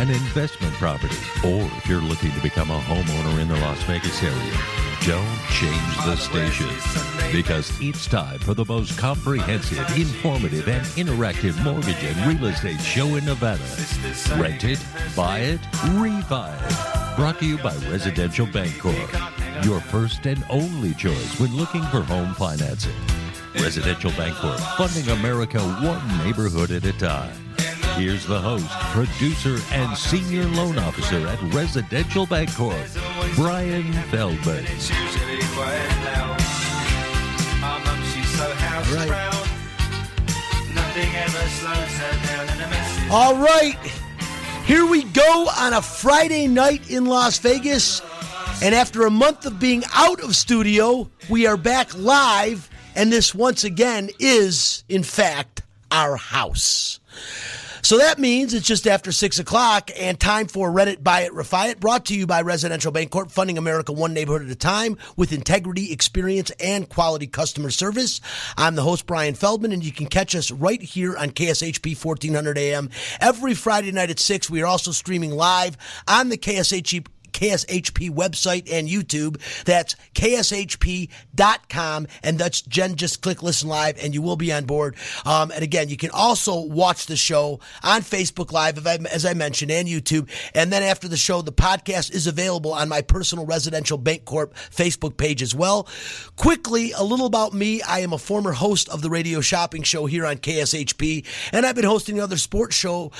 an investment property, or if you're looking to become a homeowner in the Las Vegas area, don't change the station because it's time for the most comprehensive, informative, and interactive mortgage and real estate show in Nevada. Rent it, buy it, refi it. Brought to you by Residential Bancorp, your first and only choice when looking for home financing. Residential Bancorp, funding America one neighborhood at a time. Here's the host, producer, and senior loan officer at Residential Bancorp, Brian Feldman. All right. Here we go on a Friday night in Las Vegas. And after a month of being out of studio, we are back live. And this, once again, is, in fact, our house. So that means it's just after six o'clock and time for Rent It Buy It Refi It, brought to you by Residential Bancorp, funding America one neighborhood at a time with integrity, experience, and quality customer service. I'm the host, Brian Feldman, and you can catch us right here on KSHP 1400 AM every Friday night at six. We are also streaming live on the KSHP KSHP website and YouTube. That's kshp.com. And that's Jen, just click listen live and you will be on board. Um, and again, you can also watch the show on Facebook Live, as I mentioned, and YouTube. And then after the show, the podcast is available on my personal Residential Bancorp Facebook page as well. Quickly, a little about me. I am a former host of the radio shopping show here on KSHP, and I've been hosting another sports show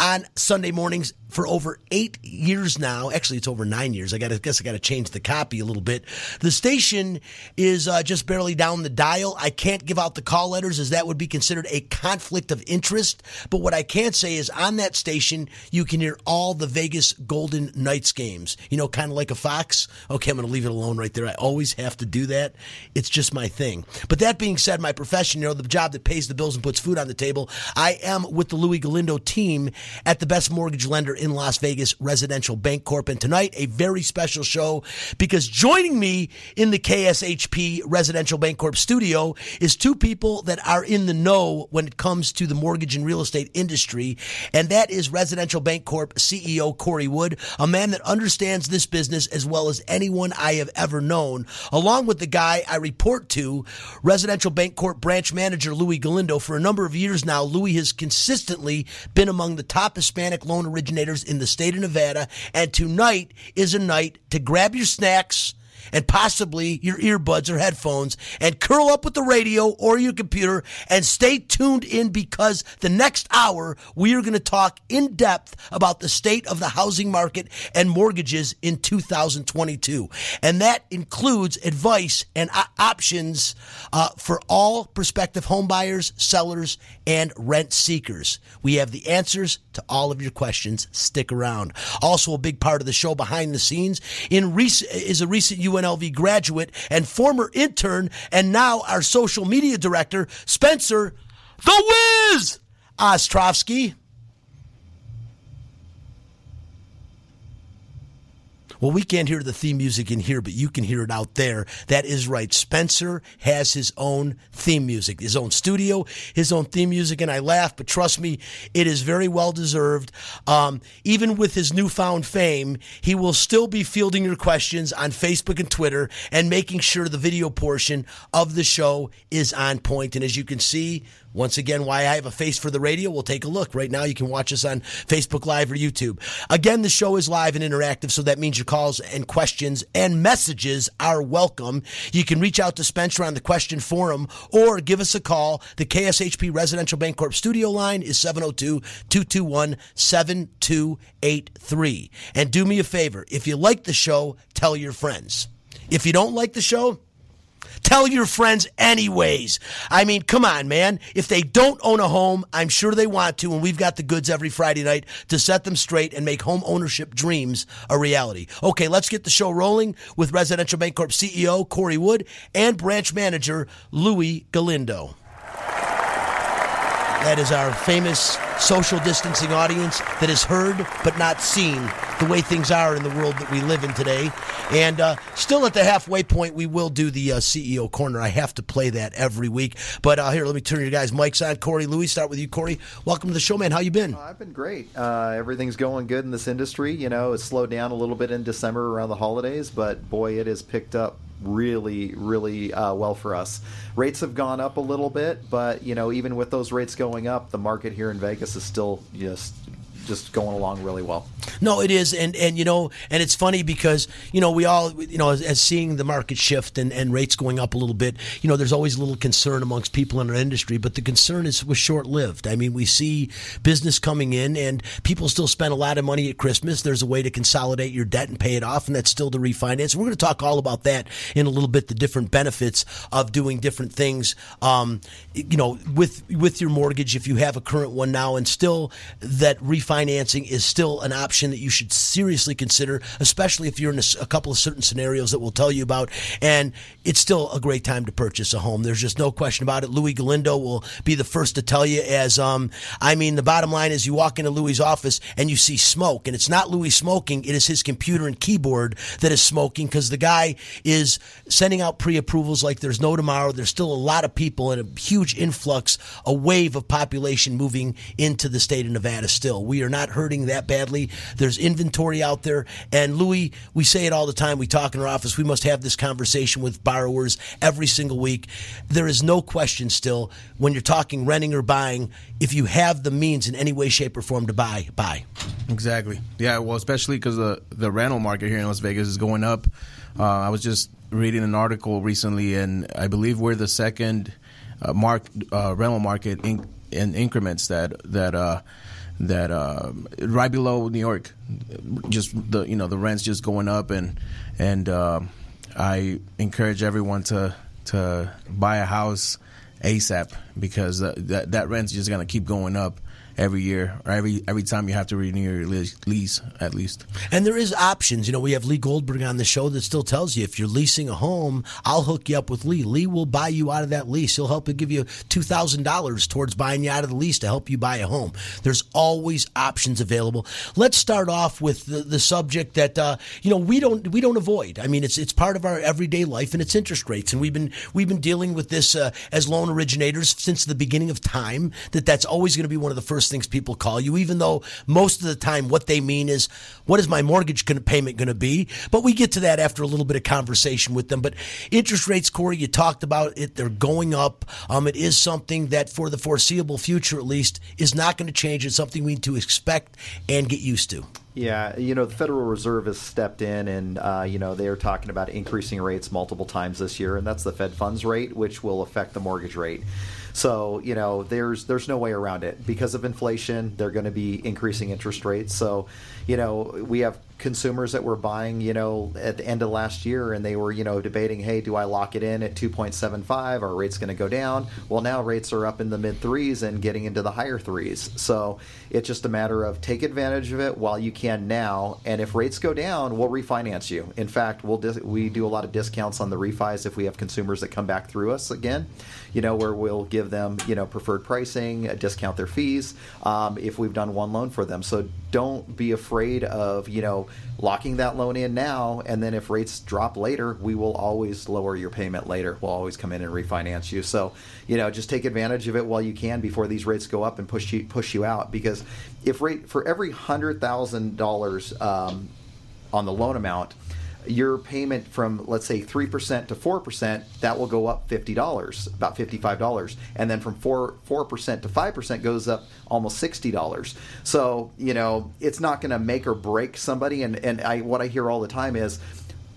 on Sunday mornings for over eight years now. Actually, it's over nine years. I got to guess I got to change the copy a little bit. The station is uh, just barely down the dial. I can't give out the call letters as that would be considered a conflict of interest. But what I can say is on that station, you can hear all the Vegas Golden Knights games. You know, kind of like a Fox. Okay, I'm going to leave it alone right there. I always have to do that. It's just my thing. But that being said, my profession, you know, the job that pays the bills and puts food on the table, I am with the Louis Galindo team at the best mortgage lender in Las Vegas, Residential Bancorp. And tonight, a very special show because joining me in the KSHP Residential Bancorp studio is two people that are in the know when it comes to the mortgage and real estate industry. And that is Residential Bancorp CEO Corey Wood, a man that understands this business as well as anyone I have ever known, along with the guy I report to, Residential Bancorp branch manager Louis Galindo. For a number of years now, Louis has consistently been among the top Hispanic loan originators in the state of Nevada. And tonight is a night to grab your snacks and possibly your earbuds or headphones and curl up with the radio or your computer and stay tuned in because the next hour we are going to talk in depth about the state of the housing market and mortgages in 2022. And that includes advice and options uh, for all prospective homebuyers, sellers, and rent seekers. We have the answers to all of your questions. Stick around. Also, a big part of the show behind the scenes in recent, is a recent UNLV graduate and former intern, and now our social media director, Spencer the Wiz Ostrovsky. Well, we can't hear the theme music in here, but you can hear it out there. That is right. Spencer has his own theme music, his own studio, his own theme music, and I laugh, but trust me, it is very well deserved. Um, even with his newfound fame, he will still be fielding your questions on Facebook and Twitter and making sure the video portion of the show is on point. And as you can see, once again, why I have a face for the radio, we'll take a look. Right now, you can watch us on Facebook Live or YouTube. Again, the show is live and interactive, so that means your calls and questions and messages are welcome. You can reach out to Spencer on the question forum or give us a call. The KSHP Residential Bancorp studio line is 702 221 7283. And do me a favor if you like the show, tell your friends. If you don't like the show, Tell your friends anyways. I mean, come on, man. If they don't own a home, I'm sure they want to, and we've got the goods every Friday night to set them straight and make home ownership dreams a reality. Okay, let's get the show rolling with Residential Bancorp CEO Corey Wood and branch manager Louis Galindo. That is our famous social distancing audience that is heard but not seen the way things are in the world that we live in today. And uh, still at the halfway point, we will do the uh, CEO corner. I have to play that every week. But uh, here, let me turn you guys' mics on. Corey Louis, start with you, Corey. Welcome to the show, man. How you been? Oh, I've been great. Uh, everything's going good in this industry. You know, it slowed down a little bit in December around the holidays, but boy, it has picked up really, really uh, well for us. Rates have gone up a little bit, but you know, even with those rates going up, the market here in Vegas is still just just going along really well. No, it is, and and you know, and it's funny because you know we all you know as, as, seeing the market shift and, and rates going up a little bit, you know, there's always a little concern amongst people in our industry, but the concern is was short lived. I mean, we see business coming in, and people still spend a lot of money at Christmas. There's a way to consolidate your debt and pay it off, and that's still to refinance. We're going to talk all about that in a little bit. The different benefits of doing different things, um, you know, with with your mortgage if you have a current one now, and still that refinance financing is still an option that you should seriously consider, especially if you're in a, a, couple of certain scenarios that we'll tell you about. And it's still a great time to purchase a home. There's just no question about it. Louis Galindo will be the first to tell you. As um, I mean, the bottom line is you walk into Louis's office and you see smoke, and it's not Louis smoking; it is his computer and keyboard that is smoking because the guy is sending out pre-approvals like there's no tomorrow. There's still a lot of people and a huge influx, a wave of population moving into the state of Nevada. Still, we are are not hurting that badly. There's inventory out there. And Louis, we say it all the time. We talk in our office. We must have this conversation with borrowers every single week. There is no question still when you're talking renting or buying, if you have the means in any way, shape, or form to buy, buy. Exactly. Yeah. Well, especially because the the rental market here in Las Vegas is going up. Uh, I was just reading an article recently, and I believe we're the second uh, mark uh, rental market in, in increments that that uh, that uh, right below New York, just the you know the rents just going up and and uh, I encourage everyone to to buy a house ASAP because that that rent's just gonna keep going up every year or every every time you have to renew your lease at least. And there is options. You know, we have Lee Goldberg on the show that still tells you if you're leasing a home, I'll hook you up with Lee. Lee will buy you out of that lease. He'll help you give you two thousand dollars towards buying you out of the lease to help you buy a home. There's always options available. Let's start off with the, the subject that uh, you know we don't we don't avoid. I mean, it's it's part of our everyday life, and it's interest rates. And we've been we've been dealing with this uh, as loan originators since the beginning of time. That that's always going to be one of the first things people call you, even though most of the time what they mean is, what is my mortgage payment going to be? But we get to that after a little bit of conversation with them. But interest rates, Corey, you talked about it, they're going up. Um, it is something that for the foreseeable future, at least, is not going to change. It's something we need to expect and get used to. Yeah, you know, the Federal Reserve has stepped in and, uh, you know, they are talking about increasing rates multiple times this year, and that's the Fed funds rate, which will affect the mortgage rate. So you know, there's there's no way around it because of inflation. They're going to be increasing interest rates. So, you know, we have consumers that were buying, you know, at the end of last year, and they were, you know, debating, hey, do I lock it in at 2.75? Are rates going to go down? Well, now rates are up in the mid threes and getting into the higher threes. So it's just a matter of take advantage of it while you can now. And if rates go down, we'll refinance you. In fact, we'll dis- we do a lot of discounts on the refis if we have consumers that come back through us again. You know, where we'll give them, you know, preferred pricing, discount their fees um, if we've done one loan for them. So don't be afraid of, you know, locking that loan in now, and then if rates drop later, we will always lower your payment later. We'll always come in and refinance you. So, you know, just take advantage of it while you can before these rates go up and push you push you out. Because if rate for every hundred thousand um, dollars on the loan amount, your payment from let's say 3% to 4% that will go up $50 about $55 and then from 4 4% to 5% goes up almost $60 so you know it's not going to make or break somebody. And and I what I hear all the time is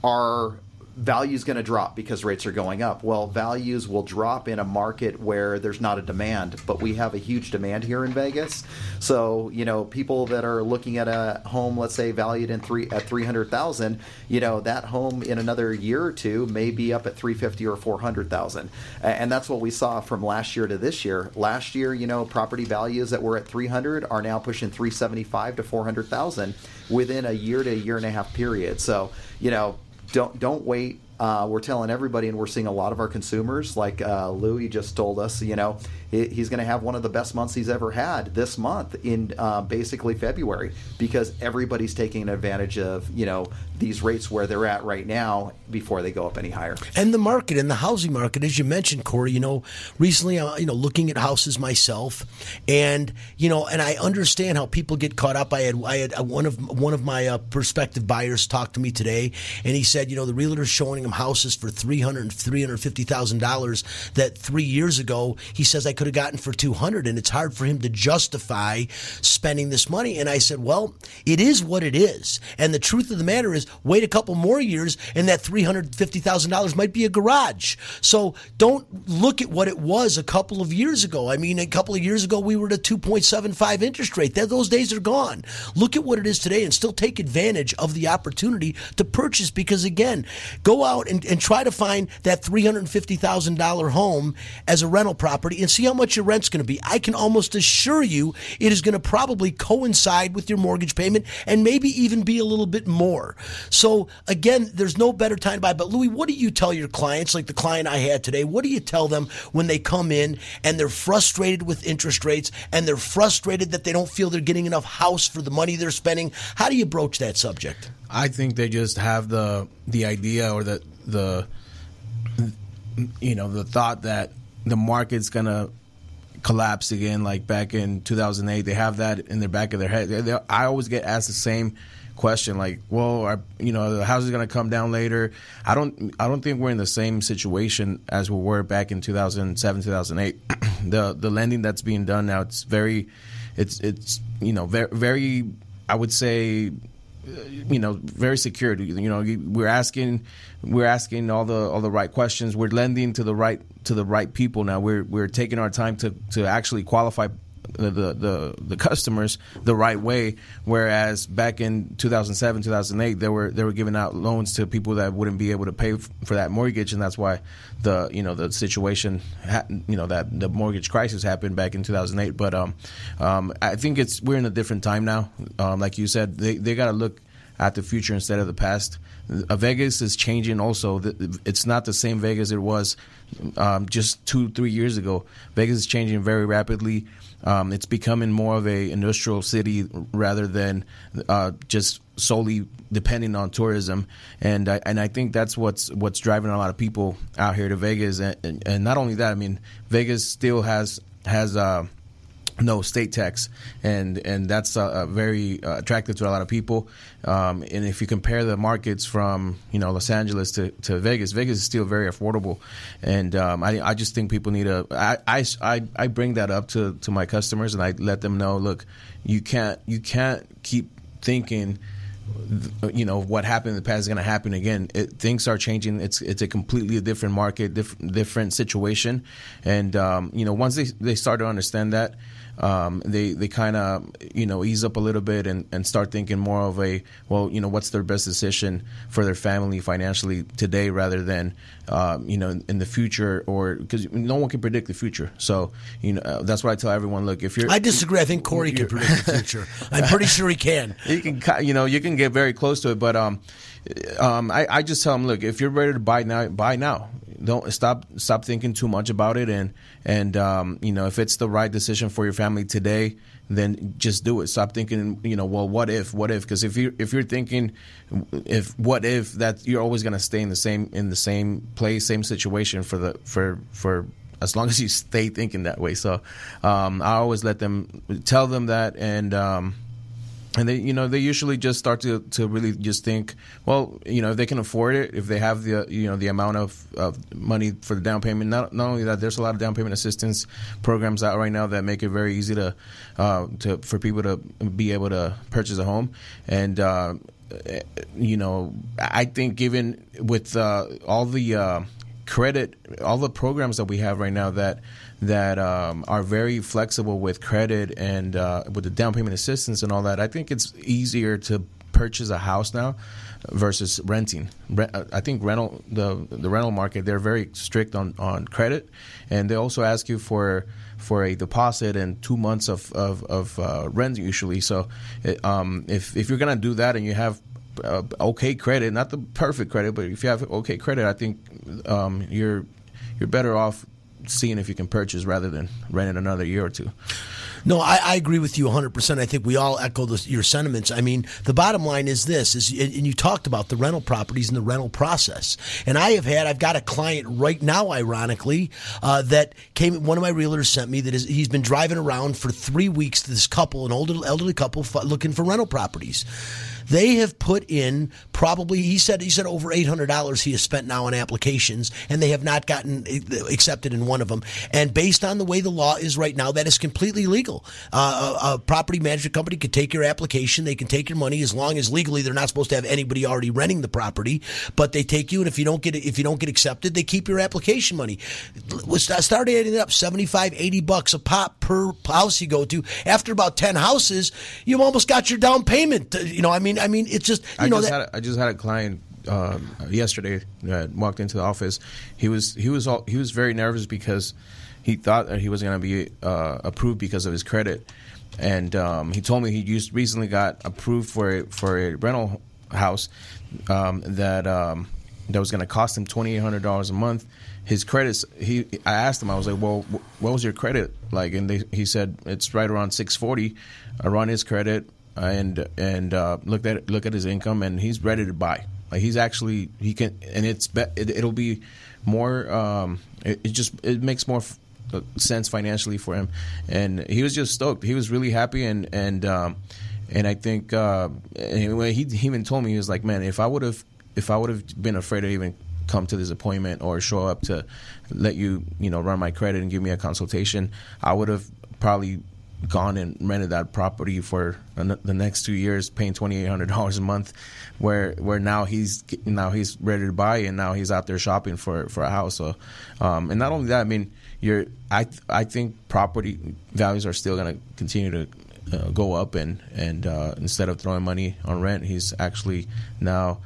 are value is going to drop because rates are going up. Well, values will drop in a market where there's not a demand, but we have a huge demand here in Vegas. So, you know, people that are looking at a home, let's say valued in three at three hundred thousand, you know, that home in another year or two may be up at three fifty or four hundred thousand, and that's what we saw from last year to this year. Last year, you know, property values that were at three hundred are now pushing three seventy five to four hundred thousand within a year to a year and a half period. So, you know don't don't wait. Uh, we're telling everybody, and we're seeing a lot of our consumers, like uh, Louis just told us, you know, he's going to have one of the best months he's ever had this month in uh, basically February because everybody's taking advantage of you know these rates where they're at right now before they go up any higher. And the market and the housing market, as you mentioned, Corey, you know, recently, uh, you know, looking at houses myself, and you know, and I understand how people get caught up. I had I had uh, one of one of my uh, prospective buyers talk to me today, and he said, you know, the realtor's showing him houses for three hundred three hundred fifty thousand dollars that three years ago he says I could have gotten for 200 and it's hard for him to justify spending this money. And I said well it is what it is. And the truth of the matter is wait a couple more years and that $350,000 might be a garage. So don't look at what it was a couple of years ago. I mean a couple of years ago we were at a 2.75 interest rate. That those days are gone. Look at what it is today and still take advantage of the opportunity to purchase because again go out and, and try to find that $350,000 home as a rental property and see how much your rent's going to be. I can almost assure you it is going to probably coincide with your mortgage payment and maybe even be a little bit more. So again, there's no better time to buy. But Louis, what do you tell your clients, like the client I had today? What do you tell them when they come in and they're frustrated with interest rates and they're frustrated that they don't feel they're getting enough house for the money they're spending? How do you broach that subject? I think they just have the the idea or the the you know the thought that the market's gonna collapse again, like back in 2008. They have that in the back of their head. They, they, I always get asked the same question, like, "Well, are, you know, the house is going to come down later." I don't. I don't think we're in the same situation as we were back in 2007, 2008. the the lending that's being done now, it's very, it's it's you know very very. I would say you know very secure. You know we're asking we're asking all the all the right questions. We're lending to the right to the right people now. We're we're taking our time to to actually qualify the, the the customers the right way. Whereas back in 2007, 2008, they were they were giving out loans to people that wouldn't be able to pay for that mortgage, and that's why the you know the situation you know that the mortgage crisis happened back in 2008. But um, um, I think it's we're in a different time now. Um, like you said, they they got to look at the future instead of the past. Uh, Vegas is changing also. It's not the same Vegas it was um, just two, three years ago. Vegas is changing very rapidly. Um, it's becoming more of a industrial city rather than uh, just solely depending on tourism, and I, and I think that's what's what's driving a lot of people out here to Vegas, and, and, and not only that, I mean Vegas still has has. Uh, no state tax, and and that's uh, very uh, attractive to a lot of people. Um, and if you compare the markets from you know Los Angeles to, to Vegas, Vegas is still very affordable. And um, I, I just think people need to. I, I, I bring that up to, to my customers, and I let them know, look, you can't you can't keep thinking you know what happened in the past is going to happen again. It, things are changing. It's it's a completely different market, diff, different situation, and um, you know once they they start to understand that, um, they they kind of you know ease up a little bit and, and start thinking more of a well you know what's their best decision for their family financially today rather than um, you know in the future or because no one can predict the future. So you know uh, that's what I tell everyone look if you're I disagree. I think Corey can predict the future. I'm pretty sure he can. You can you know you can get very close to it but um um, I, I just tell them, look, if you're ready to buy now, buy now. Don't stop stop thinking too much about it, and and um, you know if it's the right decision for your family today, then just do it. Stop thinking, you know, well, what if, what if? Because if you if you're thinking, if what if that you're always going to stay in the same in the same place, same situation for the for for as long as you stay thinking that way. So um, I always let them tell them that, and um, and they you know they usually just start to, to really just think well you know if they can afford it if they have the you know the amount of, of money for the down payment not, not only that there's a lot of down payment assistance programs out right now that make it very easy to uh, to for people to be able to purchase a home. And uh, you know I think given with uh, all the uh, credit all the programs that we have right now that that um, are very flexible with credit and uh, with the down payment assistance and all that. I think it's easier to purchase a house now versus renting. I think rental the the rental market they're very strict on, on credit, and they also ask you for for a deposit and two months of of, of uh, rent usually. So, um, if if you're gonna do that and you have uh, okay credit, not the perfect credit, but if you have okay credit, I think um, you're you're better off seeing if you can purchase rather than renting another year or two. No, I, I, agree with you 100%. I think we all echo the, your sentiments. I mean, the bottom line is this is and you talked about the rental properties and the rental process. And I have had I've got a client right now ironically uh, that came one of my realtors sent me that is he's been driving around for 3 weeks this couple an older elderly couple looking for rental properties. They have put in probably he said he said over eight hundred dollars he has spent now on applications, and they have not gotten accepted in one of them. And based on the way the law is right now, that is completely legal. Uh, a, a, property management company could take your application, they can take your money as long as legally they're not supposed to have anybody already renting the property, but they take you, and if you don't get if you don't get accepted, they keep your application money. Start adding it up 75, 80 bucks a pop per house you go to. After about ten houses, you've almost got your down payment. You know, I mean. I mean, it's just you I know. Just that, had a, I just had a client um, yesterday that walked into the office. He was he was all, he was very nervous because he thought that he was going to be uh, approved because of his credit, and um, he told me he just recently got approved for a, for a rental house um, that um, that was going to cost him twenty eight hundred dollars a month. His credits, he I asked him, I was like, well, what was your credit like? And they, he said it's right around six forty. I run his credit and and uh, look at look at his income, and he's ready to buy. Like he's actually he can, and it's be, it, will be more. Um, it, it, just it makes more f- uh, sense financially for him, and he was just stoked. He was really happy, and and um, and I think uh, and he, he even told me he was like, man, if I would have if I would have been afraid to even come to this appointment or show up to let you you know run my credit and give me a consultation, I would have probably gone and rented that property for the next two years, paying twenty eight hundred dollars a month. Where where now he's now he's ready to buy, and now he's out there shopping for for a house. So, um, and not only that, I mean, you're I I think property values are still going to continue to uh, go up, and and uh, instead of throwing money on rent, he's actually now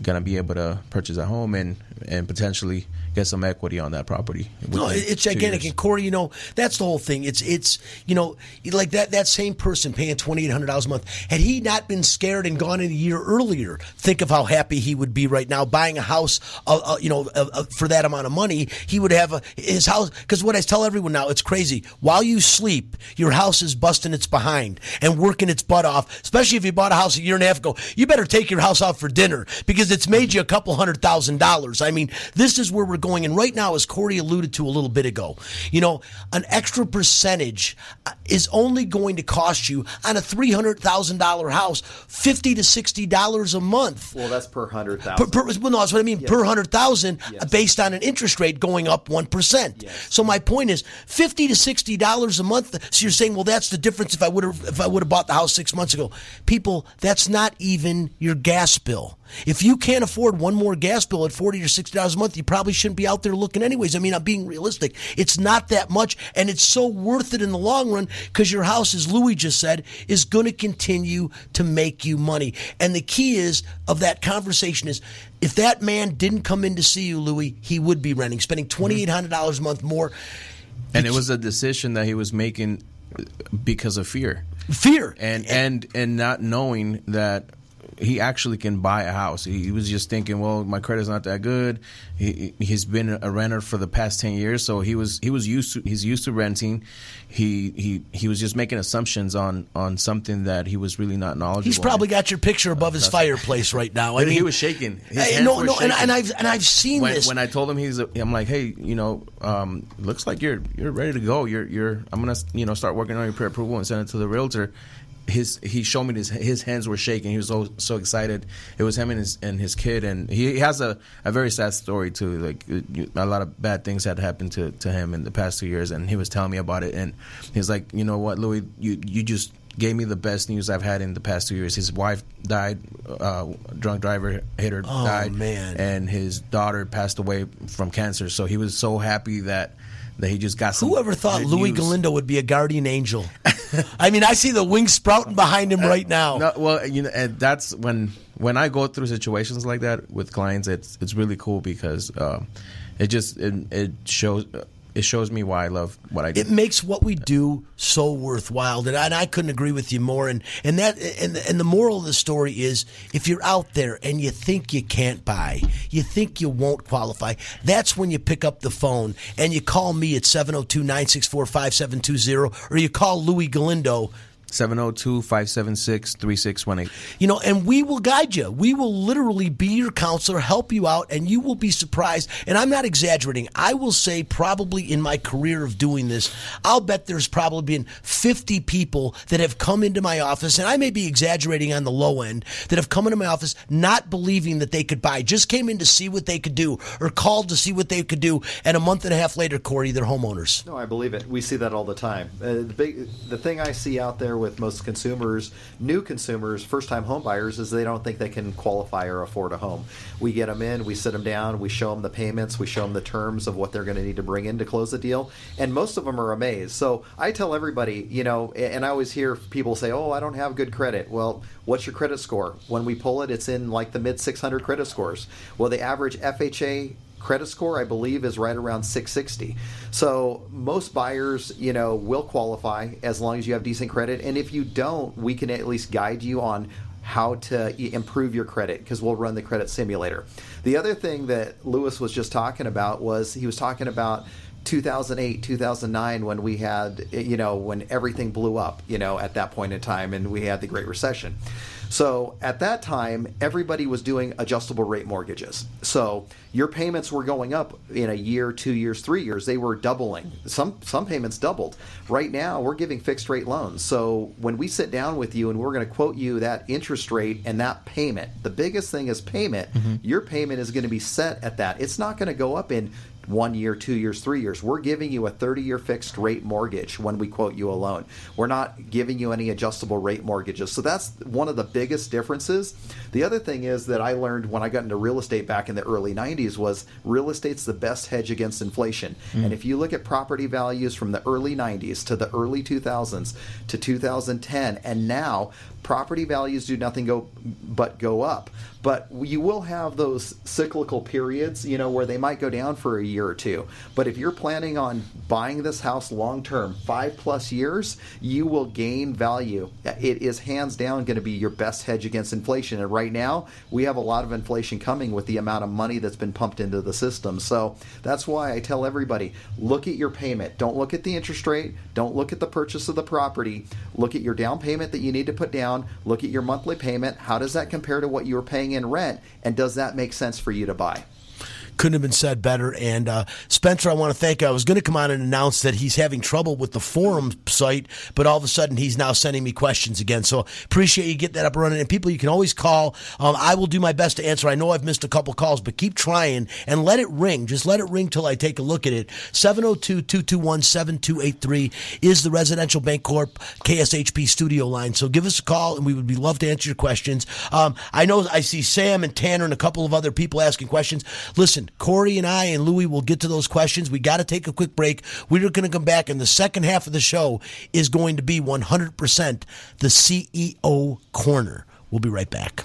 going to be able to purchase a home and and potentially get some equity on that property. No, it's gigantic. And Corey, you know, that's the whole thing. It's it's you know, like that that same person paying twenty eight hundred dollars a month. Had he not been scared and gone in a year earlier, think of how happy he would be right now buying a house. Uh, uh, you know, uh, uh for that amount of money, he would have a, his house. Because what I tell everyone now, it's crazy. While you sleep, your house is busting its behind and working its butt off. Especially if you bought a house a year and a half ago, you better take your house out for dinner because it's made you a couple hundred thousand dollars. I mean, this is where we're going. And right now, as Corey alluded to a little bit ago, you know, an extra percentage uh, is only going to cost you on a $300,000 house 50 to $60 a month. Well, that's per 100,000. well, no, that's what I mean. Yes. Per 100,000 yes. based on an interest rate going up 1%. Yes. So my point is 50 to $60 a month. So you're saying, well, that's the difference if I would have if I would have bought the house 6 months ago. People, that's not even your gas bill. If you can't afford one more gas bill at 40 or 60 dollars a month, you probably shouldn't be out there looking anyways. I mean, I'm being realistic. It's not that much and it's so worth it in the long run because your house as Louis just said is going to continue to make you money. And the key is of that conversation is if that man didn't come in to see you, Louis, he would be renting, spending mm-hmm. $2800 a month more. And it was a decision that he was making uh, because of fear. Fear. And and and not knowing that he actually can buy a house. He, he, was just thinking, well, my credit's not that good. He, has been a renter for the past ten years, so he was he was used to he's used to renting. He he he was just making assumptions on on something that he was really not knowledgeable. He's probably got your picture above uh, his fireplace right now. I mean, he was shaking. His no, no, shaking. And, and, I've and I've seen when, this. When I told him he's, a, I'm like, hey, you know, um, looks like you're you're ready to go. You're you're I'm gonna you know start working on your pre-approval and send it to the realtor his he showed me his his hands were shaking. He was so so excited. It was him and his and his kid, and he has a, a very sad story too. Like a lot of bad things had happened to, to him in the past two years, and he was telling me about it. And he's like, you know what, Louis, you you just gave me the best news I've had in the past two years. His wife died, uh, drunk driver hit her, oh, died, man. and his daughter passed away from cancer. So he was so happy that that he just got. Whoever thought Louis news. Galindo would be a guardian angel? I mean, I see the wings sprouting behind him right now. No, well, you know, and that's when when I go through situations like that with clients, it's it's really cool because uh, it just it, it shows it shows me why I love what I do. It makes what we do so worthwhile, and I, and I couldn't agree with you more. And and that and and the moral of the story is, if you're out there and you think you can't buy, you think you won't qualify, that's when you pick up the phone and you call me at 702-964-5720 or you call Louis Galindo 702-576-3618. You know, and we will guide you. We will literally be your counselor, help you out, and you will be surprised. And I'm not exaggerating. I will say probably in my career of doing this, I'll bet there's probably been 50 people that have come into my office, and I may be exaggerating on the low end, that have come into my office not believing that they could buy, just came in to see what they could do or called to see what they could do, and a month and a half later, Corey, they're homeowners. No, I believe it. We see that all the time. Uh, the big, the thing I see out there with most consumers, new consumers, first time home buyers, is they don't think they can qualify or afford a home. We get them in, we sit them down, we show them the payments, we show them the terms of what they're going to need to bring in to close the deal, and most of them are amazed. So I tell everybody, you know, and I always hear people say, "Oh, I don't have good credit." Well, what's your credit score? When we pull it, it's in like the mid 600 credit scores. Well, the average FHA credit score i believe is right around 660 so most buyers you know will qualify as long as you have decent credit. And if you don't we can at least guide you on how to improve your credit because we'll run the credit simulator. The other thing that Louis was just talking about was he was talking about 2008 2009 when we had you know when everything blew up you know at that point in time and we had the great recession so at that time, everybody was doing adjustable rate mortgages. So your payments were going up in a year, two years, three years. They were doubling. Some some payments doubled. Right now, we're giving fixed rate loans. So when we sit down with you and we're going to quote you that interest rate and that payment, the biggest thing is payment. Mm-hmm. Your payment is going to be set at that. It's not going to go up in one year, two years, three years. We're giving you a 30 year fixed rate mortgage when we quote you a loan. We're not giving you any adjustable rate mortgages. So that's one of the biggest differences. The other thing is that I learned when I got into real estate back in the early 90s was real estate's the best hedge against inflation. Mm. And if you look at property values from the early 90s to the early 2000s to 2010 and now property values do nothing go but go up. But you will have those cyclical periods, you know, where they might go down for a year or two. But if you're planning on buying this house long term, five plus years, you will gain value. It is hands down going to be your best hedge against inflation. And right now, we have a lot of inflation coming with the amount of money that's been pumped into the system. So that's why I tell everybody look at your payment. Don't look at the interest rate. Don't look at the purchase of the property. Look at your down payment that you need to put down. Look at your monthly payment. How does that compare to what you were paying in rent? And does that make sense for you to buy? Couldn't have been said better. And uh, Spencer, I want to thank. I was going to come on and announce that he's having trouble with the forum site, but all of a sudden he's now sending me questions again. So appreciate you get that up and running. And people, you can always call. Um, I will do my best to answer. I know I've missed a couple calls, but keep trying and let it ring. Just let it ring till I take a look at it. 702-221-7283 is the Residential Bancorp KSHP studio line. So give us a call and we would be love to answer your questions. Um, I know I see Sam and Tanner and a couple of other people asking questions. Listen, Corey and I and Louie will get to those questions. We got to take a quick break. We're going to come back, and the second half of the show is going to be 100% the CEO Corner. We'll be right back.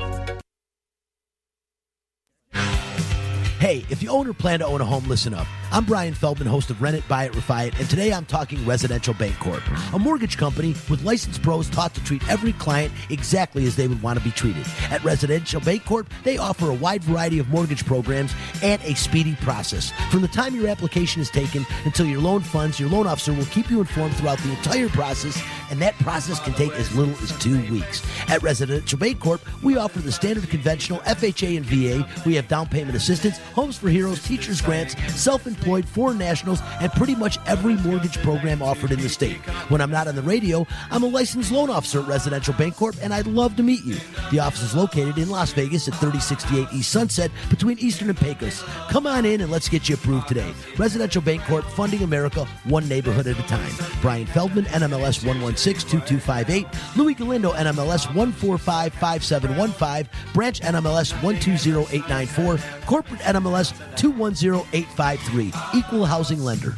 Hey, if you own or plan to own a home, listen up. I'm Brian Feldman, host of Rent It, Buy It, Refi It, and today I'm talking Residential Bancorp, a mortgage company with licensed pros taught to treat every client exactly as they would want to be treated. At Residential Bancorp, they offer a wide variety of mortgage programs and a speedy process. From the time your application is taken until your loan funds, your loan officer will keep you informed throughout the entire process, and that process can take as little as two weeks. At Residential Bancorp, we offer the standard conventional FHA and VA. We have down payment assistance, homes for heroes, teachers grants, self employed, foreign nationals, and pretty much every mortgage program offered in the state. When I'm not on the radio, I'm a licensed loan officer at Residential Bancorp, and I'd love to meet you. The office is located in Las Vegas at 3068 East Sunset between Eastern and Pecos. Come on in and let's get you approved today. Residential Bancorp, funding America one neighborhood at a time. Brian Feldman, NMLS 1162258. Louis Galindo, NMLS 1455715. Branch NMLS 120894. Corporate NMLS 210853. Equal housing lender.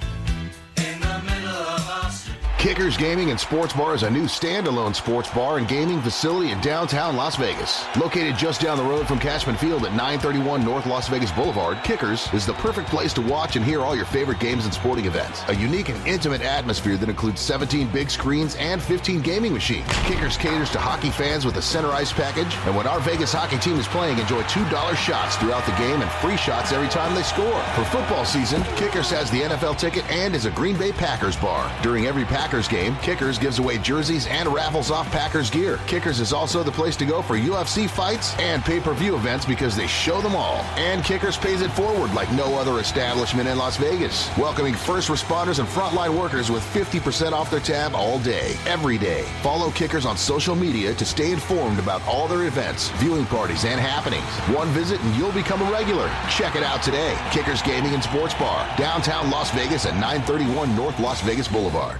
Kickers Gaming and Sports Bar is a new standalone sports bar and gaming facility in downtown Las Vegas. Located just down the road from Cashman Field at 931 North Las Vegas Boulevard, Kickers is the perfect place to watch and hear all your favorite games and sporting events. A unique and intimate atmosphere that includes 17 big screens and 15 gaming machines. Kickers caters to hockey fans with a center ice package, and when our Vegas hockey team is playing, enjoy $2 shots throughout the game and free shots every time they score. For football season, Kickers has the NFL ticket and is a Green Bay Packers bar. During every Packers Packers game, Kickers gives away jerseys and raffles off Packers gear. Kickers is also the place to go for UFC fights and pay-per-view events because they show them all. And Kickers pays it forward like no other establishment in Las Vegas, welcoming first responders and frontline workers with 50% off their tab all day, every day. Follow Kickers on social media to stay informed about all their events, viewing parties, and happenings. One visit and you'll become a regular. Check it out today. Kickers Gaming and Sports Bar, downtown Las Vegas at 931 North Las Vegas Boulevard.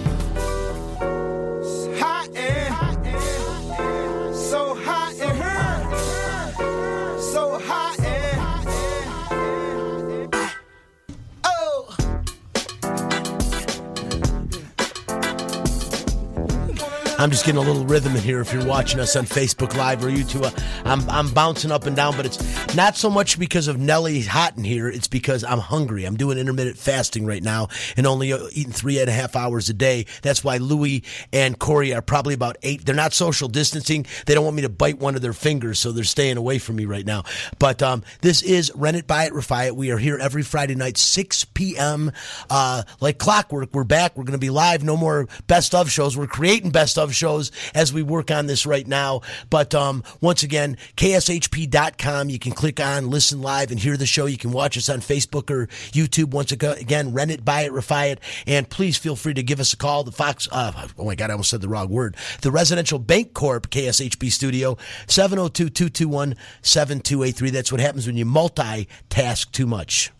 I'm just getting a little rhythm in here if you're watching us on Facebook Live or YouTube. Uh, I'm, I'm bouncing up and down, but it's not so much because of Nelly hot in here. It's because I'm hungry. I'm doing intermittent fasting right now and only uh, eating three and a half hours a day. That's why Louie and Corey are probably about eight. They're not social distancing. They don't want me to bite one of their fingers, so they're staying away from me right now. But um, this is Rent It, Buy It, Refi It. We are here every Friday night, 6 p.m. Uh, like clockwork. We're back. We're going to be live. No more best of shows. We're creating best of shows as we work on this right now. But um, once again, kshp.com. You can click on listen live and hear the show. You can watch us on Facebook or YouTube. Once again, rent it, buy it, refi it. And please feel free to give us a call. The Fox, uh, oh my God, I almost said the wrong word. The Residential Bancorp KSHP studio, 702 221 7283. That's what happens when you multitask too much.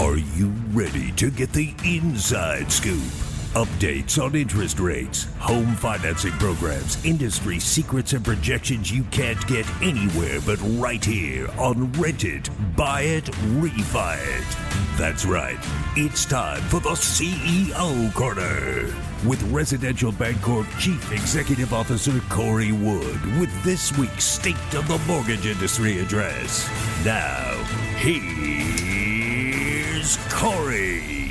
Are you ready to get the inside scoop? Updates on interest rates, home financing programs, industry secrets, and projections you can't get anywhere but right here on Rent It, Buy It, Refi It. That's right. It's time for the CEO Corner with Residential Bancorp Chief Executive Officer Corey Wood with this week's State of the Mortgage Industry address. Now, here's Corey.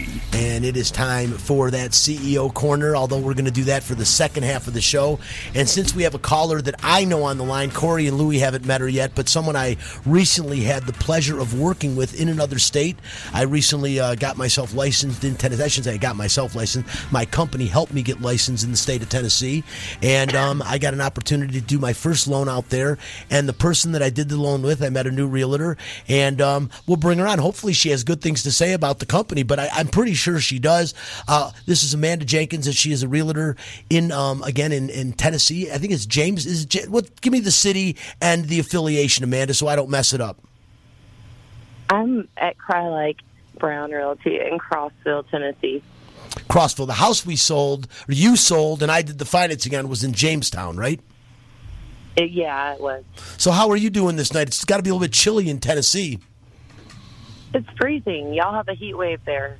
And it is time for that CEO corner, although we're going to do that for the second half of the show. And since we have a caller that I know on the line, Corey and Louie haven't met her yet, but someone I recently had the pleasure of working with in another state. I recently uh, got myself licensed in Tennessee. I shouldn't say I got myself licensed. My company helped me get licensed in the state of Tennessee. And um, I got an opportunity to do my first loan out there. And the person that I did the loan with, I met a new realtor, and um, we'll bring her on. Hopefully, she has good things to say about the company, but I, I'm pretty sure she does. Uh, this is Amanda Jenkins, and she is a realtor in um, again in, in Tennessee. I think it's James. Is it, what? Give me the city and the affiliation, Amanda, so I don't mess it up. I'm at Cry Crye-Leike Brown Realty in Crossville, Tennessee. Crossville. The house we sold, or you sold, and I did the financing on was in Jamestown, right? It, yeah, it was. So how are you doing this night? It's got to be a little bit chilly in Tennessee. It's freezing. Y'all have a heat wave there.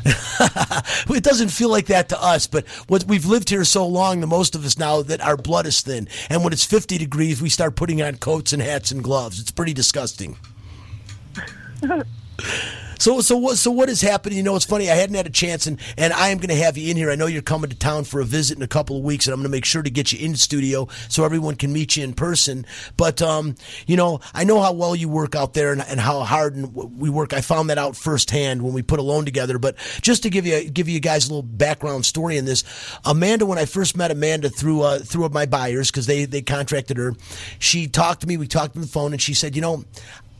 it doesn't feel like that to us, but what we've lived here so long, the most of us now that our blood is thin, and when it's 50 degrees, we start putting on coats and hats and gloves. It's pretty disgusting. So, so what? So, what is happening? You know, it's funny. I hadn't had a chance, and and I am going to have you in here. I know you're coming to town for a visit in a couple of weeks, and I'm going to make sure to get you in studio so everyone can meet you in person. But, um, you know, I know how well you work out there and, and how hard we work. I found that out firsthand when we put a loan together. But just to give you give you guys a little background story in this, Amanda, when I first met Amanda through uh, through my buyers because they they contracted her, she talked to me. We talked on the phone, and she said, you know.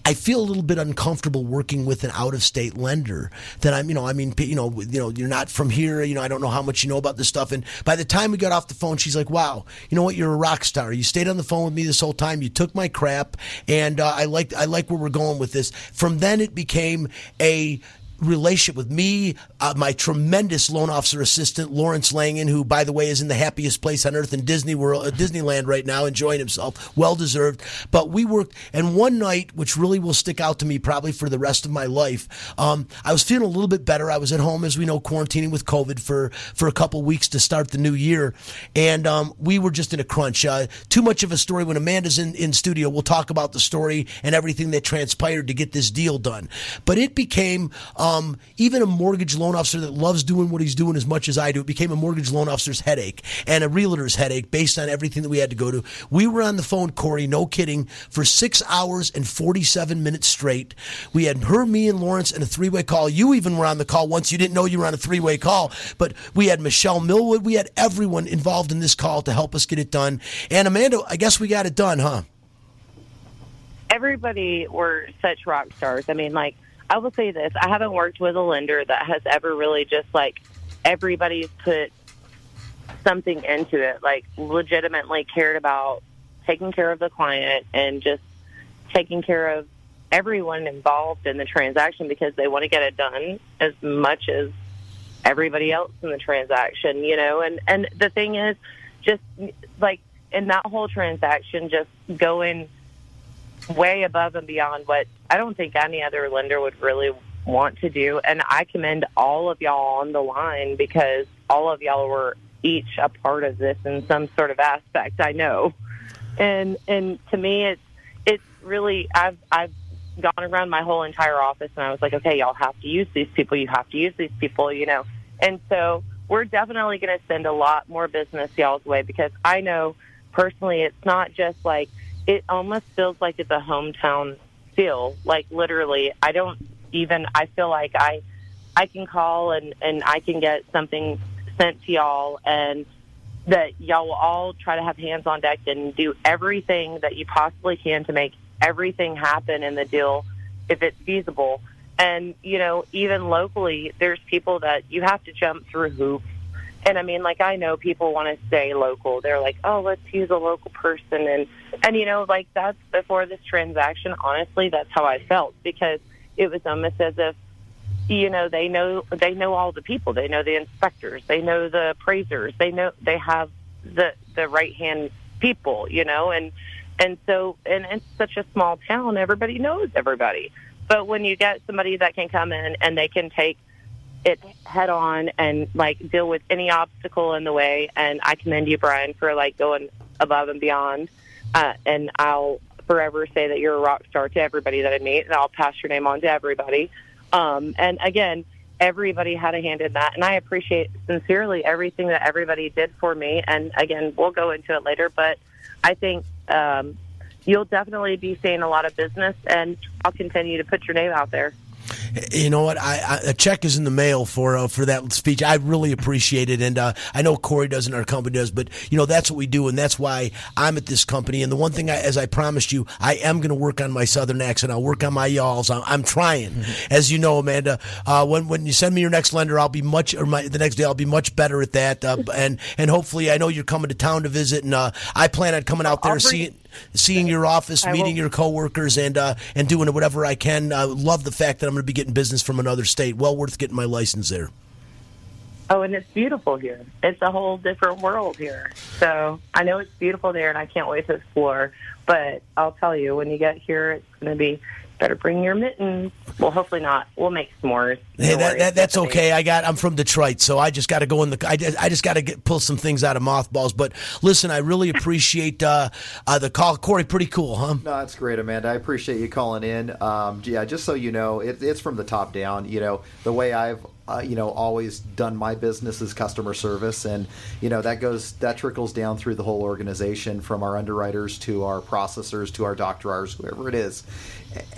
I feel a little bit uncomfortable working with an out of state lender that I'm, you know, I mean, you know, you know, you're not from here, you know, I don't know how much you know about this stuff. And by the time we got off the phone, she's like, wow, you know what? You're a rock star. You stayed on the phone with me this whole time. You took my crap and uh, I like, I like where we're going with this. From then it became a, relationship with me, uh, my tremendous loan officer assistant Lawrence Langen, who, by the way, is in the happiest place on earth in Disney World, uh, Disneyland right now, enjoying himself, well deserved. But we worked, and one night, which really will stick out to me probably for the rest of my life, um, I was feeling a little bit better. I was at home, as we know, quarantining with COVID for for a couple weeks to start the new year, and um, we were just in a crunch. Uh, too much of a story. When Amanda's in in studio, we'll talk about the story and everything that transpired to get this deal done. But it became Um, even a mortgage loan officer that loves doing what he's doing as much as I do. It became a mortgage loan officer's headache and a realtor's headache based on everything that we had to go to. We were on the phone, Corey, no kidding, for six hours and 47 minutes straight. We had her, me, and Lawrence in a three way call. You even were on the call once. You didn't know you were on a three way call, but we had Michelle Millwood. We had everyone involved in this call to help us get it done. And Amanda, I guess we got it done, huh? Everybody were such rock stars. I mean, like, I will say this: I haven't worked with a lender that has ever really just like everybody's put something into it, like legitimately cared about taking care of the client and just taking care of everyone involved in the transaction because they want to get it done as much as everybody else in the transaction, you know. And and the thing is, just like in that whole transaction, just going way above and beyond what I don't think any other lender would really want to do. And I commend all of y'all on the line because all of y'all were each a part of this in some sort of aspect. I know, and and to me, it's it's really I've I've gone around my whole entire office and I was like, okay, y'all have to use these people. You have to use these people, you know. And so we're definitely going to send a lot more business y'all's way because I know personally, it's not just like it almost feels like it's a hometown feel. Like literally, I don't even. I feel like I I can call and and I can get something sent to y'all and that y'all will all try to have hands on deck and do everything that you possibly can to make everything happen in the deal if it's feasible. And, you know, even locally, there's people that you have to jump through hoops and I mean, like I know people want to stay local. They're like, oh, let's use a local person, and and you know, like that's before this transaction. Honestly, that's how I felt because it was almost as if you know they know they know all the people. They know the inspectors. They know the appraisers. They know they have the the right hand people. You know, and and so and it's such a small town. Everybody knows everybody. But when you get somebody that can come in and they can take it head on and like deal with any obstacle in the way. And I commend you, Brian, for like going above and beyond. Uh, and I'll forever say that you're a rock star to everybody that I meet, and I'll pass your name on to everybody. Um, and again, everybody had a hand in that, and I appreciate sincerely everything that everybody did for me. And again, we'll go into it later, but I think um, you'll definitely be seeing a lot of business, and I'll continue to put your name out there you know what? I, I, a check is in the mail for uh, for that speech. I really appreciate it, and uh, I know Corey does and our company does, but you know that's what we do, and that's why I'm at this company. And the one thing, I, as I promised you, I am going to work on my southern accent. I'll work on my y'alls. I'm, I'm trying, mm-hmm. as you know, Amanda. Uh, when when you send me your next lender, I'll be much, or my, the next day, I'll be much better at that. Uh, and and hopefully, I know you're coming to town to visit, and uh, I plan on coming out there and seeing seeing your office, I meeting will- your coworkers, and uh, and doing whatever I can. I love the fact that I'm going to be getting business from another state. Well worth getting my license there. Oh, and it's beautiful here. It's a whole different world here. So I know it's beautiful there, and I can't wait to explore. But I'll tell you, when you get here, it's going to be better bring your mittens. Well, hopefully not. We'll make s'mores. Hey, that, that, that's okay. I got. I'm from Detroit, so I just got to go in the. I just, I just got to pull some things out of mothballs. But listen, I really appreciate uh, uh, the call, Corey. Pretty cool, huh? No, that's great, Amanda. I appreciate you calling in. Um, yeah, just so you know, it, it's from the top down. You know, the way I've uh, you know always done my business is customer service, and you know that goes that trickles down through the whole organization, from our underwriters to our processors to our doc drawers, whoever it is.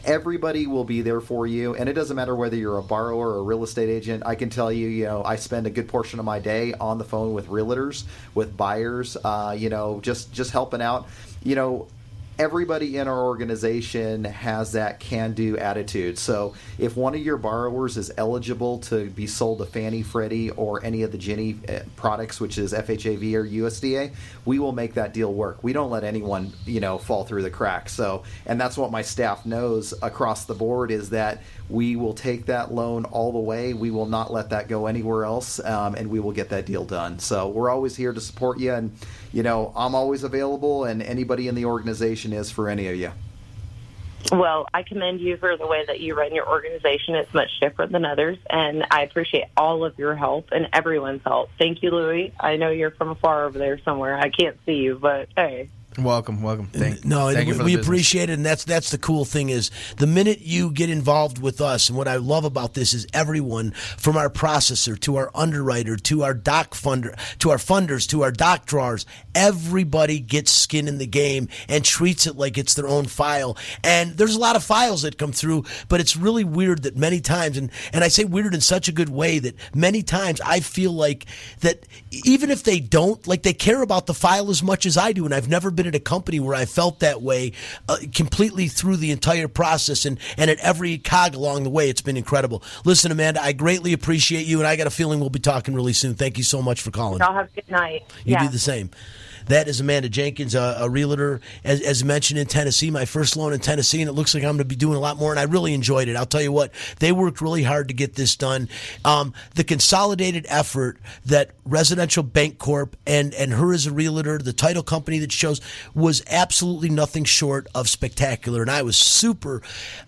Everybody will be there for you, and it doesn't matter whether you're a borrower or a real estate agent. I can tell you, you know, I spend a good portion of my day on the phone with realtors, with buyers, uh, you know, just just helping out. You know, everybody in our organization has that can do attitude. So if one of your borrowers is eligible to be sold to Fannie, Freddie, or any of the Ginnie uh, products, which is FHA, VA or USDA, we will make that deal work. We don't let anyone, you know, fall through the cracks. So, and that's what my staff knows across the board is that we will take that loan all the way. We will not let that go anywhere else, um, and we will get that deal done. So we're always here to support you, and you know I'm always available, and anybody in the organization is for any of you. Well, I commend you for the way that you run your organization. It's much different than others, and I appreciate all of your help and everyone's help. Thank you, Louis. I know you're from afar over there somewhere. I can't see you, but hey. Welcome, welcome. Thank, No, thank we, we appreciate it, and that's that's the cool thing is the minute you get involved with us, and what I love about this is everyone from our processor to our underwriter to our doc funder to our funders to our doc drawers, everybody gets skin in the game and treats it like it's their own file. And there's a lot of files that come through, but it's really weird that many times, and and I say weird in such a good way that many times I feel like that even if they don't, like they care about the file as much as I do, and I've never been at a company where I felt that way uh, completely through the entire process and, and at every cog along the way. It's been incredible. Listen, Amanda, I greatly appreciate you, and I got a feeling we'll be talking really soon. Thank you so much for calling. Y'all have a good night. You yeah. do the same. That is Amanda Jenkins, a, a realtor, as, as mentioned in Tennessee, my first loan in Tennessee, and it looks like I'm going to be doing a lot more. And I really enjoyed it. I'll tell you what, they worked really hard to get this done. Um, the consolidated effort that Residential Bancorp and and her as a realtor, the title company that shows, was absolutely nothing short of spectacular. And I was super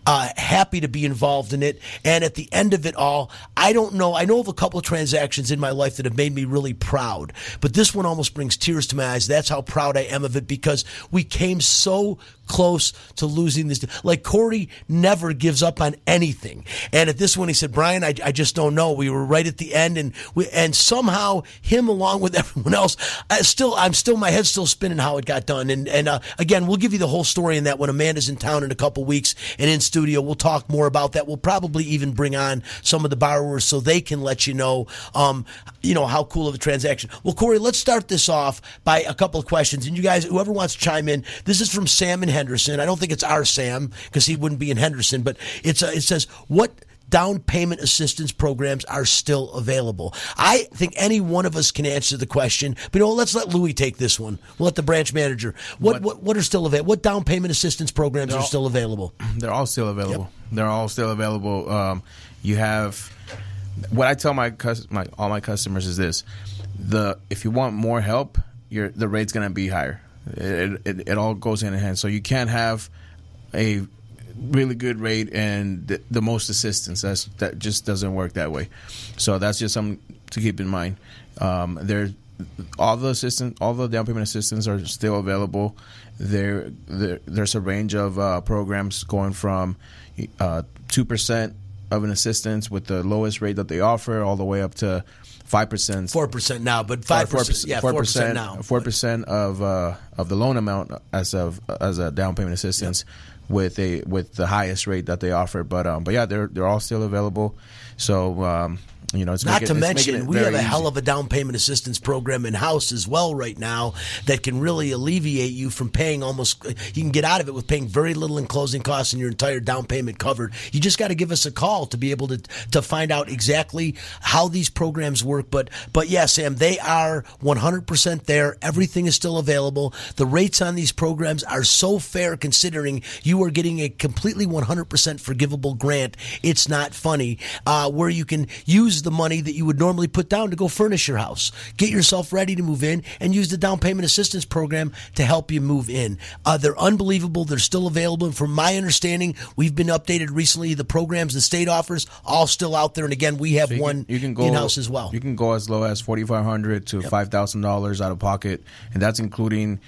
uh, happy to be involved in it. And at the end of it all, I don't know. I know of a couple of transactions in my life that have made me really proud, but this one almost brings tears to my eyes. That's how proud I am of it because we came so close to losing this. Like Corey never gives up on anything. And at this one, he said, Brian, I, I just don't know. We were right at the end and we, and somehow him along with everyone else, I still, I'm still, my head's still spinning how it got done. And, and, uh, again, we'll give you the whole story in that when Amanda's in town in a couple weeks and in studio, we'll talk more about that. We'll probably even bring on some of the borrowers so they can let you know, um, you know, how cool of a transaction. Well, Corey, let's start this off by a couple of questions. And you guys, whoever wants to chime in, this is from Sam in Henderson. I don't think it's our Sam because he wouldn't be in Henderson, but it's uh, it says what down payment assistance programs are still available. I think any one of us can answer the question, but you know, let's let Louis take this one. We'll let the branch manager. What what, what are still available? What down payment assistance programs all- still available? They're all still available. They're all still available. Um, you have what I tell my, my all my customers is this: the if you want more help, your the rate's going to be higher. It, it, it all goes hand in hand. So you can't have a really good rate and the, the most assistance. That's that just doesn't work that way. So that's just something to keep in mind. Um, there, all the assistance, all the down payment assistance are still available. There, there there's a range of uh, programs going from uh, two percent of an assistance with the lowest rate that they offer, all the way up to five percent. Four percent now, but five percent. Yeah, four percent now. Four percent of uh, of the loan amount as of as a down payment assistance with a with the highest rate that they offer. But um, but yeah, they're they're all still available. So um, you know, it's Not making- to mention, it we have a hell of a down payment assistance program in house as well right now that can really alleviate you from paying almost. You can get out of it with paying very little in closing costs and your entire down payment covered. You just got to give us a call to be able to to find out exactly how these programs work. But but yeah, Sam, they are 100 percent there. Everything is still available. The rates on these programs are so fair considering you are getting a completely 100 percent forgivable grant. It's not funny uh, where you can use the money that you would normally put down to go furnish your house, get yourself ready to move in, and use the down payment assistance program to help you move in. Uh, they're unbelievable. They're still available. And from my understanding, we've been updated recently. The programs the state offers all still out there. And again, we have So you one can, you can go in house as well. You can go as low as forty five hundred to five thousand dollars out of pocket, and that's including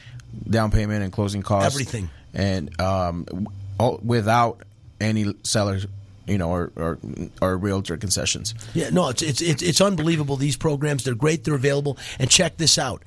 down payment and closing costs, Everything. and um, all, without any sellers, you know, our or or realtor concessions. Yeah, no, it's, it's it's it's unbelievable. These programs, they're great. They're available. And check this out.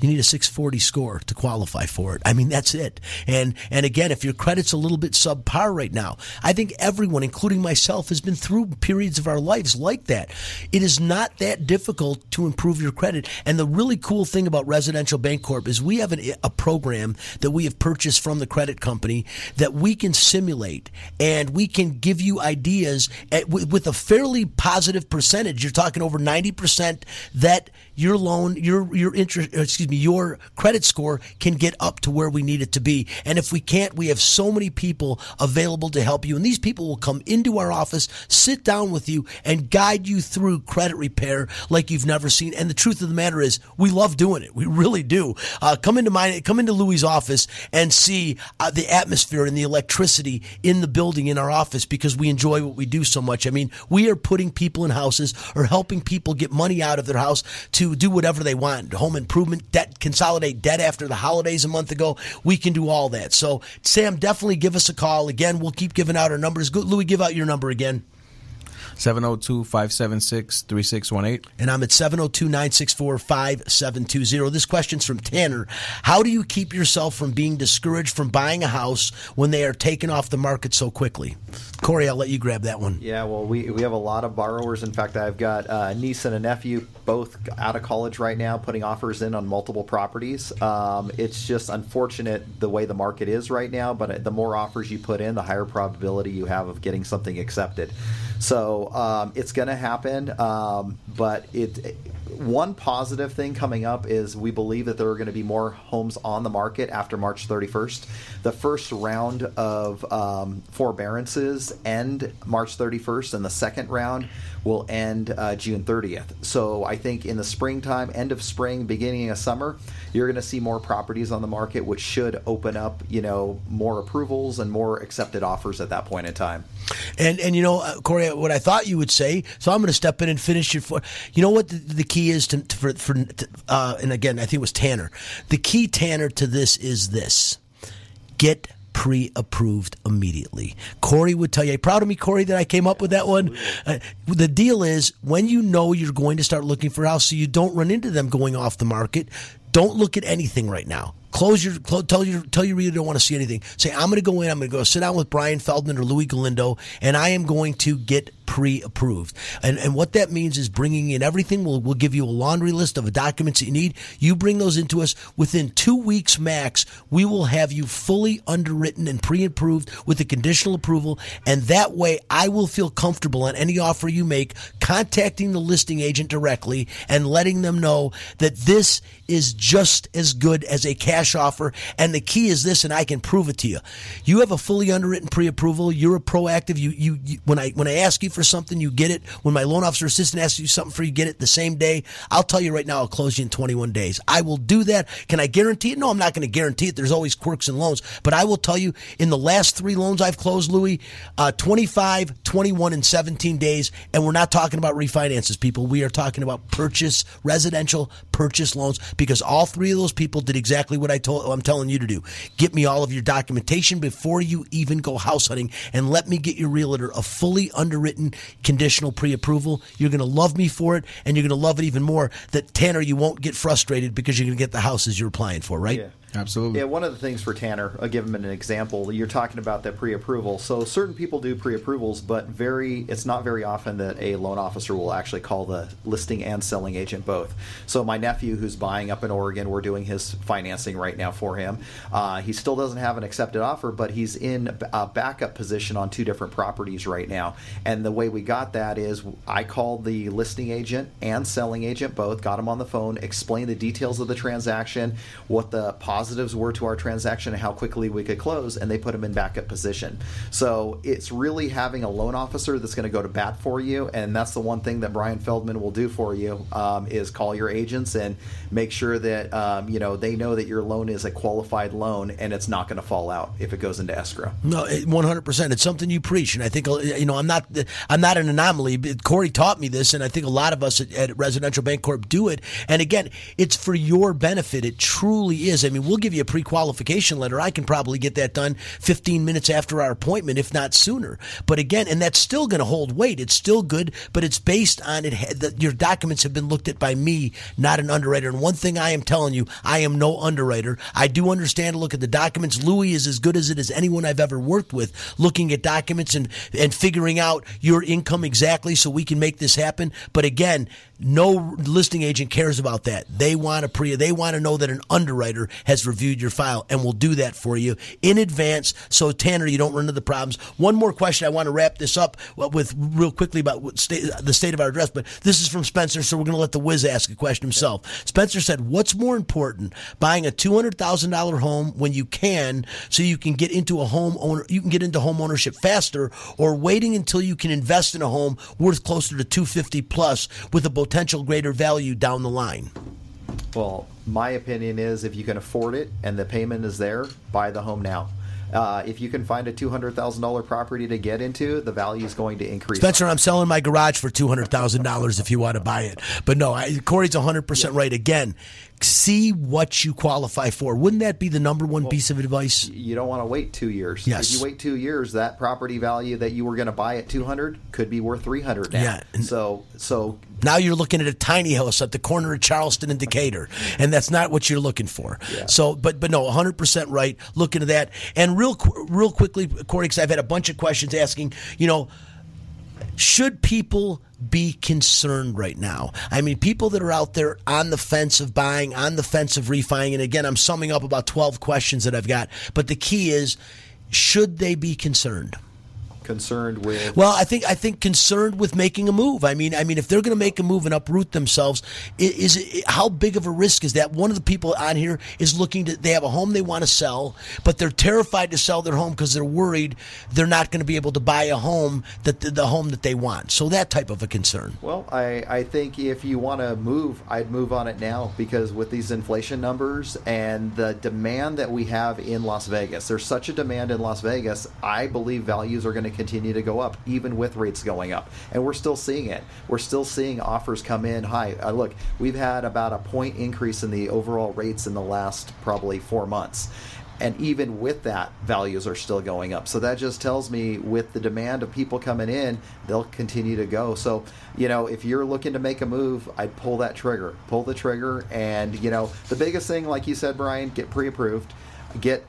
You need a 640 score to qualify for it. I mean, that's it. And and again, if your credit's a little bit subpar right now, I think everyone, including myself, has been through periods of our lives like that. It is not that difficult to improve your credit. And the really cool thing about Residential Bancorp is we have an, a program that we have purchased from the credit company that we can simulate and we can give you ideas at, with a fairly positive percentage. You're talking over 90% that your loan, your your interest, excuse me, your credit score can get up to where we need it to be. And if we can't, we have so many people available to help you. And these people will come into our office, sit down with you, and guide you through credit repair like you've never seen. And the truth of the matter is, we love doing it. We really do. Uh, come into my, come into Louis' office and see uh, the atmosphere and the electricity in the building in our office because we enjoy what we do so much. I mean, we are putting people in houses or helping people get money out of their house to do whatever they want. Home improvement, debt, consolidate debt after the holidays a month ago. We can do all that. So, Sam, definitely give us a call. Again, we'll keep giving out our numbers. Louis, give out your number again. 702-576-3618. And I'm at 702 964 5720. This question's from Tanner. How do you keep yourself from being discouraged from buying a house when they are taken off the market so quickly? Corey, I'll let you grab that one. Yeah, well, we, we have a lot of borrowers. In fact, I've got a niece and a nephew, both out of college right now, putting offers in on multiple properties. Um, it's just unfortunate the way the market is right now, but the more offers you put in, the higher probability you have of getting something accepted. So um, it's going to happen, um, but it. One positive thing coming up is we believe that there are going to be more homes on the market after March 31st. The first round of um, forbearances end March 31st, and the second round will end uh, June 30th. So I think in the springtime, end of spring, beginning of summer, you're going to see more properties on the market, which should open up, you know, more approvals and more accepted offers at that point in time. And and you know, uh, Corey, what I thought you would say. So I'm going to step in and finish your. For, you know what the, the key is to, for for uh, and again, I think it was Tanner. The key, Tanner, to this is this: get pre-approved immediately. Corey would tell you, "Are you proud of me, Corey, that I came up with that one?" Uh, the deal is when you know you're going to start looking for a house, so you don't run into them going off the market. Don't look at anything right now. Close your close, tell your tell your reader don't want to see anything. Say I'm going to go in. I'm going to go sit down with Brian Feldman or Louis Galindo, and I am going to get pre-approved. And and what that means is bringing in everything. We'll we'll give you a laundry list of the documents that you need. You bring those into us within two weeks max. We will have you fully underwritten and pre-approved with a conditional approval, and that way I will feel comfortable on any offer you make contacting the listing agent directly and letting them know that this is just as good as a cash offer. And the key is this, and I can prove it to you. You have a fully underwritten pre-approval. You're a proactive. You, you, you when I when I ask you for something, you get it. When my loan officer assistant asks you something for you, get it the same day. I'll tell you right now, I'll close you in 21 days. I will do that. Can I guarantee it? No, I'm not going to guarantee it. There's always quirks in loans, but I will tell you, in the last three loans I've closed, Louis, uh, 25, 21, and 17 days, and we're not talking about refinances, people. We are talking about purchase, residential purchase loans, because all three of those people did exactly what I told. I'm telling you to do. Get me all of your documentation before you even go house hunting, and let me get your realtor a fully underwritten conditional pre-approval. You're going to love me for it, and you're going to love it even more. That Tanner, you won't get frustrated because you're going to get the houses you're applying for, right? Yeah. Absolutely. Yeah, one of the things for Tanner, I'll give him an example. You're talking about that pre-approval. So certain people do pre-approvals, but very it's not very often that a loan officer will actually call the listing and selling agent both. So my nephew, who's buying up in Oregon, we're doing his financing right now for him. Uh, he still doesn't have an accepted offer, but he's in a backup position on two different properties right now. And the way we got that is I called the listing agent and selling agent both, got him on the phone, explained the details of the transaction, what the positives were to our transaction and how quickly we could close, and they put them in backup position. So it's really having a loan officer that's going to go to bat for you, and that's the one thing that Brian Feldman will do for you um, is call your agents and make sure that um, you know they know that your loan is a qualified loan and it's not going to fall out if it goes into escrow. No, one hundred percent. It's something you preach, and I think uh, you know I'm not I'm not an anomaly. Corey taught me this, and I think a lot of us at, at Residential Bancorp do it. And again, it's for your benefit. It truly is. I mean, we'll give you a pre-qualification letter. I can probably get that done 15 minutes after our appointment, if not sooner. But again, and that's still going to hold weight. It's still good, but it's based on it. Your documents have been looked at by me, not an underwriter. And one thing I am telling you, I am no underwriter. I do understand to look at the documents. Louis is as good as it is anyone I've ever worked with, looking at documents and and figuring out your income exactly so we can make this happen. But again, no listing agent cares about that. They want to pre they want to know that an underwriter has reviewed your file and will do that for you in advance so Tanner you don't run into the problems. One more question I want to wrap this up uh, with real quickly about state, the state of our address, but this is from Spencer so we're going to let the whiz ask a question himself. Okay. Spencer said, "What's more important, buying a $200,000 home when you can so you can get into a home owner you can get into home ownership faster or waiting until you can invest in a home worth closer to 250 plus with a potential greater value down the line? Well, my opinion is if you can afford it and the payment is there, buy the home now. Uh, if you can find a two hundred thousand dollar property to get into, the value is going to increase. Spencer, I'm selling my garage for two hundred thousand dollars if you want to buy it. But no, I, Corey's one hundred percent right. Again, see what you qualify for. Wouldn't that be the number one well, piece of advice? You don't want to wait two years. Yes. If you wait two years, that property value that you were going to buy at two hundred could be worth three hundred now. Yeah. So so now you're looking at a tiny house at the corner of Charleston and Decatur, and that's not what you're looking for. Yeah. So, but but no, 100 percent right. Look into that. And real real quickly, Corey, because I've had a bunch of questions asking. You know, should people be concerned right now. I mean, people that are out there on the fence of buying, on the fence of refining, and again, I'm summing up about 12 questions that I've got, but the key is should they be concerned? Concerned with? Well, I think I think concerned with making a move. I mean, I mean, if they're going to make a move and uproot themselves, is, it, how big of a risk is that? One of the people on here is looking to. They have a home they want to sell, but they're terrified to sell their home because they're worried they're not going to be able to buy a home that the, the home that they want. So that type of a concern. Well, I I think if you want to move, I'd move on it now because with these inflation numbers and the demand that we have in Las Vegas, there's such a demand in Las Vegas. I believe values are going to continue to go up, even with rates going up. And we're still seeing it. We're still seeing offers come in high. Uh, look, we've had about a point increase in the overall rates in the last probably four months. And even with that, values are still going up. So that just tells me with the demand of people coming in, they'll continue to go. So, you know, if you're looking to make a move, I'd pull that trigger. Pull the trigger. And, you know, the biggest thing, like you said, Brian, get pre approved, get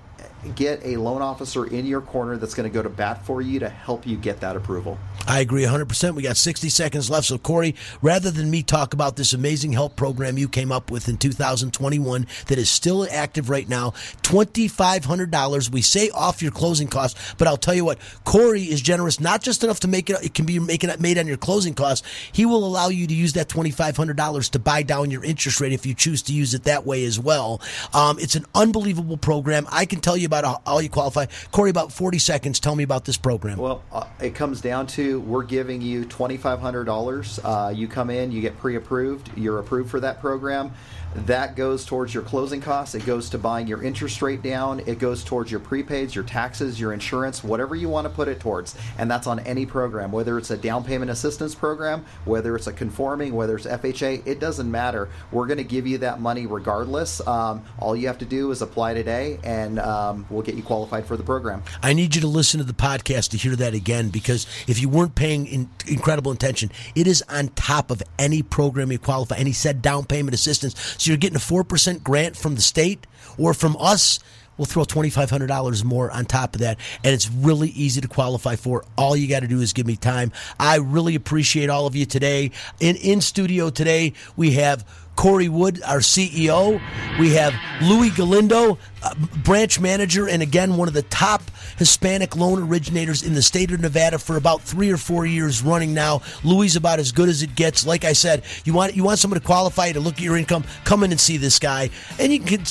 get a loan officer in your corner that's going to go to bat for you to help you get that approval. I agree 100%. We got 60 seconds left. So, Corey, rather than me talk about this amazing help program you came up with in 2021 that is still active right now, $2,500, we say off your closing costs. But I'll tell you what, Corey is generous, not just enough to make it, it can be making it made on your closing costs. He will allow you to use that $2,500 to buy down your interest rate if you choose to use it that way as well. Um, it's an unbelievable program. I can tell you about how you qualify. Corey, about 40 seconds. Tell me about this program. Well, uh, it comes down to we're giving you $2,500. Uh, you come in, you get pre approved, you're approved for that program. That goes towards your closing costs. It goes to buying your interest rate down. It goes towards your prepaids, your taxes, your insurance, whatever you want to put it towards. And that's on any program, whether it's a down payment assistance program, whether it's a conforming, whether it's FHA, it doesn't matter. We're going to give you that money regardless. Um, all you have to do is apply today, and um, we'll get you qualified for the program. I need you to listen to the podcast to hear that again because if you weren't paying in, incredible attention. It is on top of any program you qualify. He said down payment assistance. So you're getting a 4% grant from the state or from us. We'll throw $2,500 more on top of that. And it's really easy to qualify for. All you got to do is give me time. I really appreciate all of you today. In, in studio today, we have Corey Wood, our CEO. We have Louis Galindo, uh, branch manager, and again, one of the top Hispanic loan originators in the state of Nevada for about three or four years running now. Louis is about as good as it gets. Like I said, you want you want someone to qualify to look at your income, come in and see this guy, and you can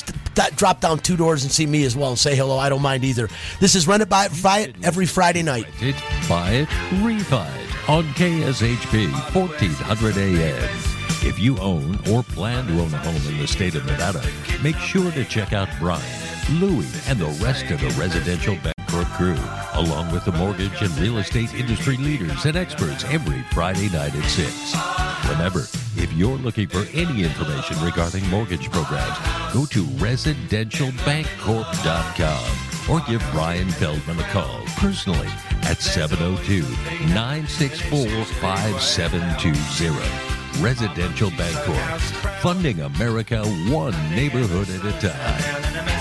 drop down two doors and see me as well and say hello. I don't mind either. This is Rent It, Buy It, Buy It every Friday night. Rent it, buy it, refi it on KSHP 1400 AM. If you own or plan to own a home in the state of Nevada, make sure to check out Brian, Louie, and the rest of the residential Bancorp crew, along with the mortgage and real estate industry leaders and experts every Friday night at 6. Remember, if you're looking for any information regarding mortgage programs, go to residentialbancorp.com or give Brian Feldman a call personally at 702 964 5720. Residential Bancorp, funding America one neighborhood at a time.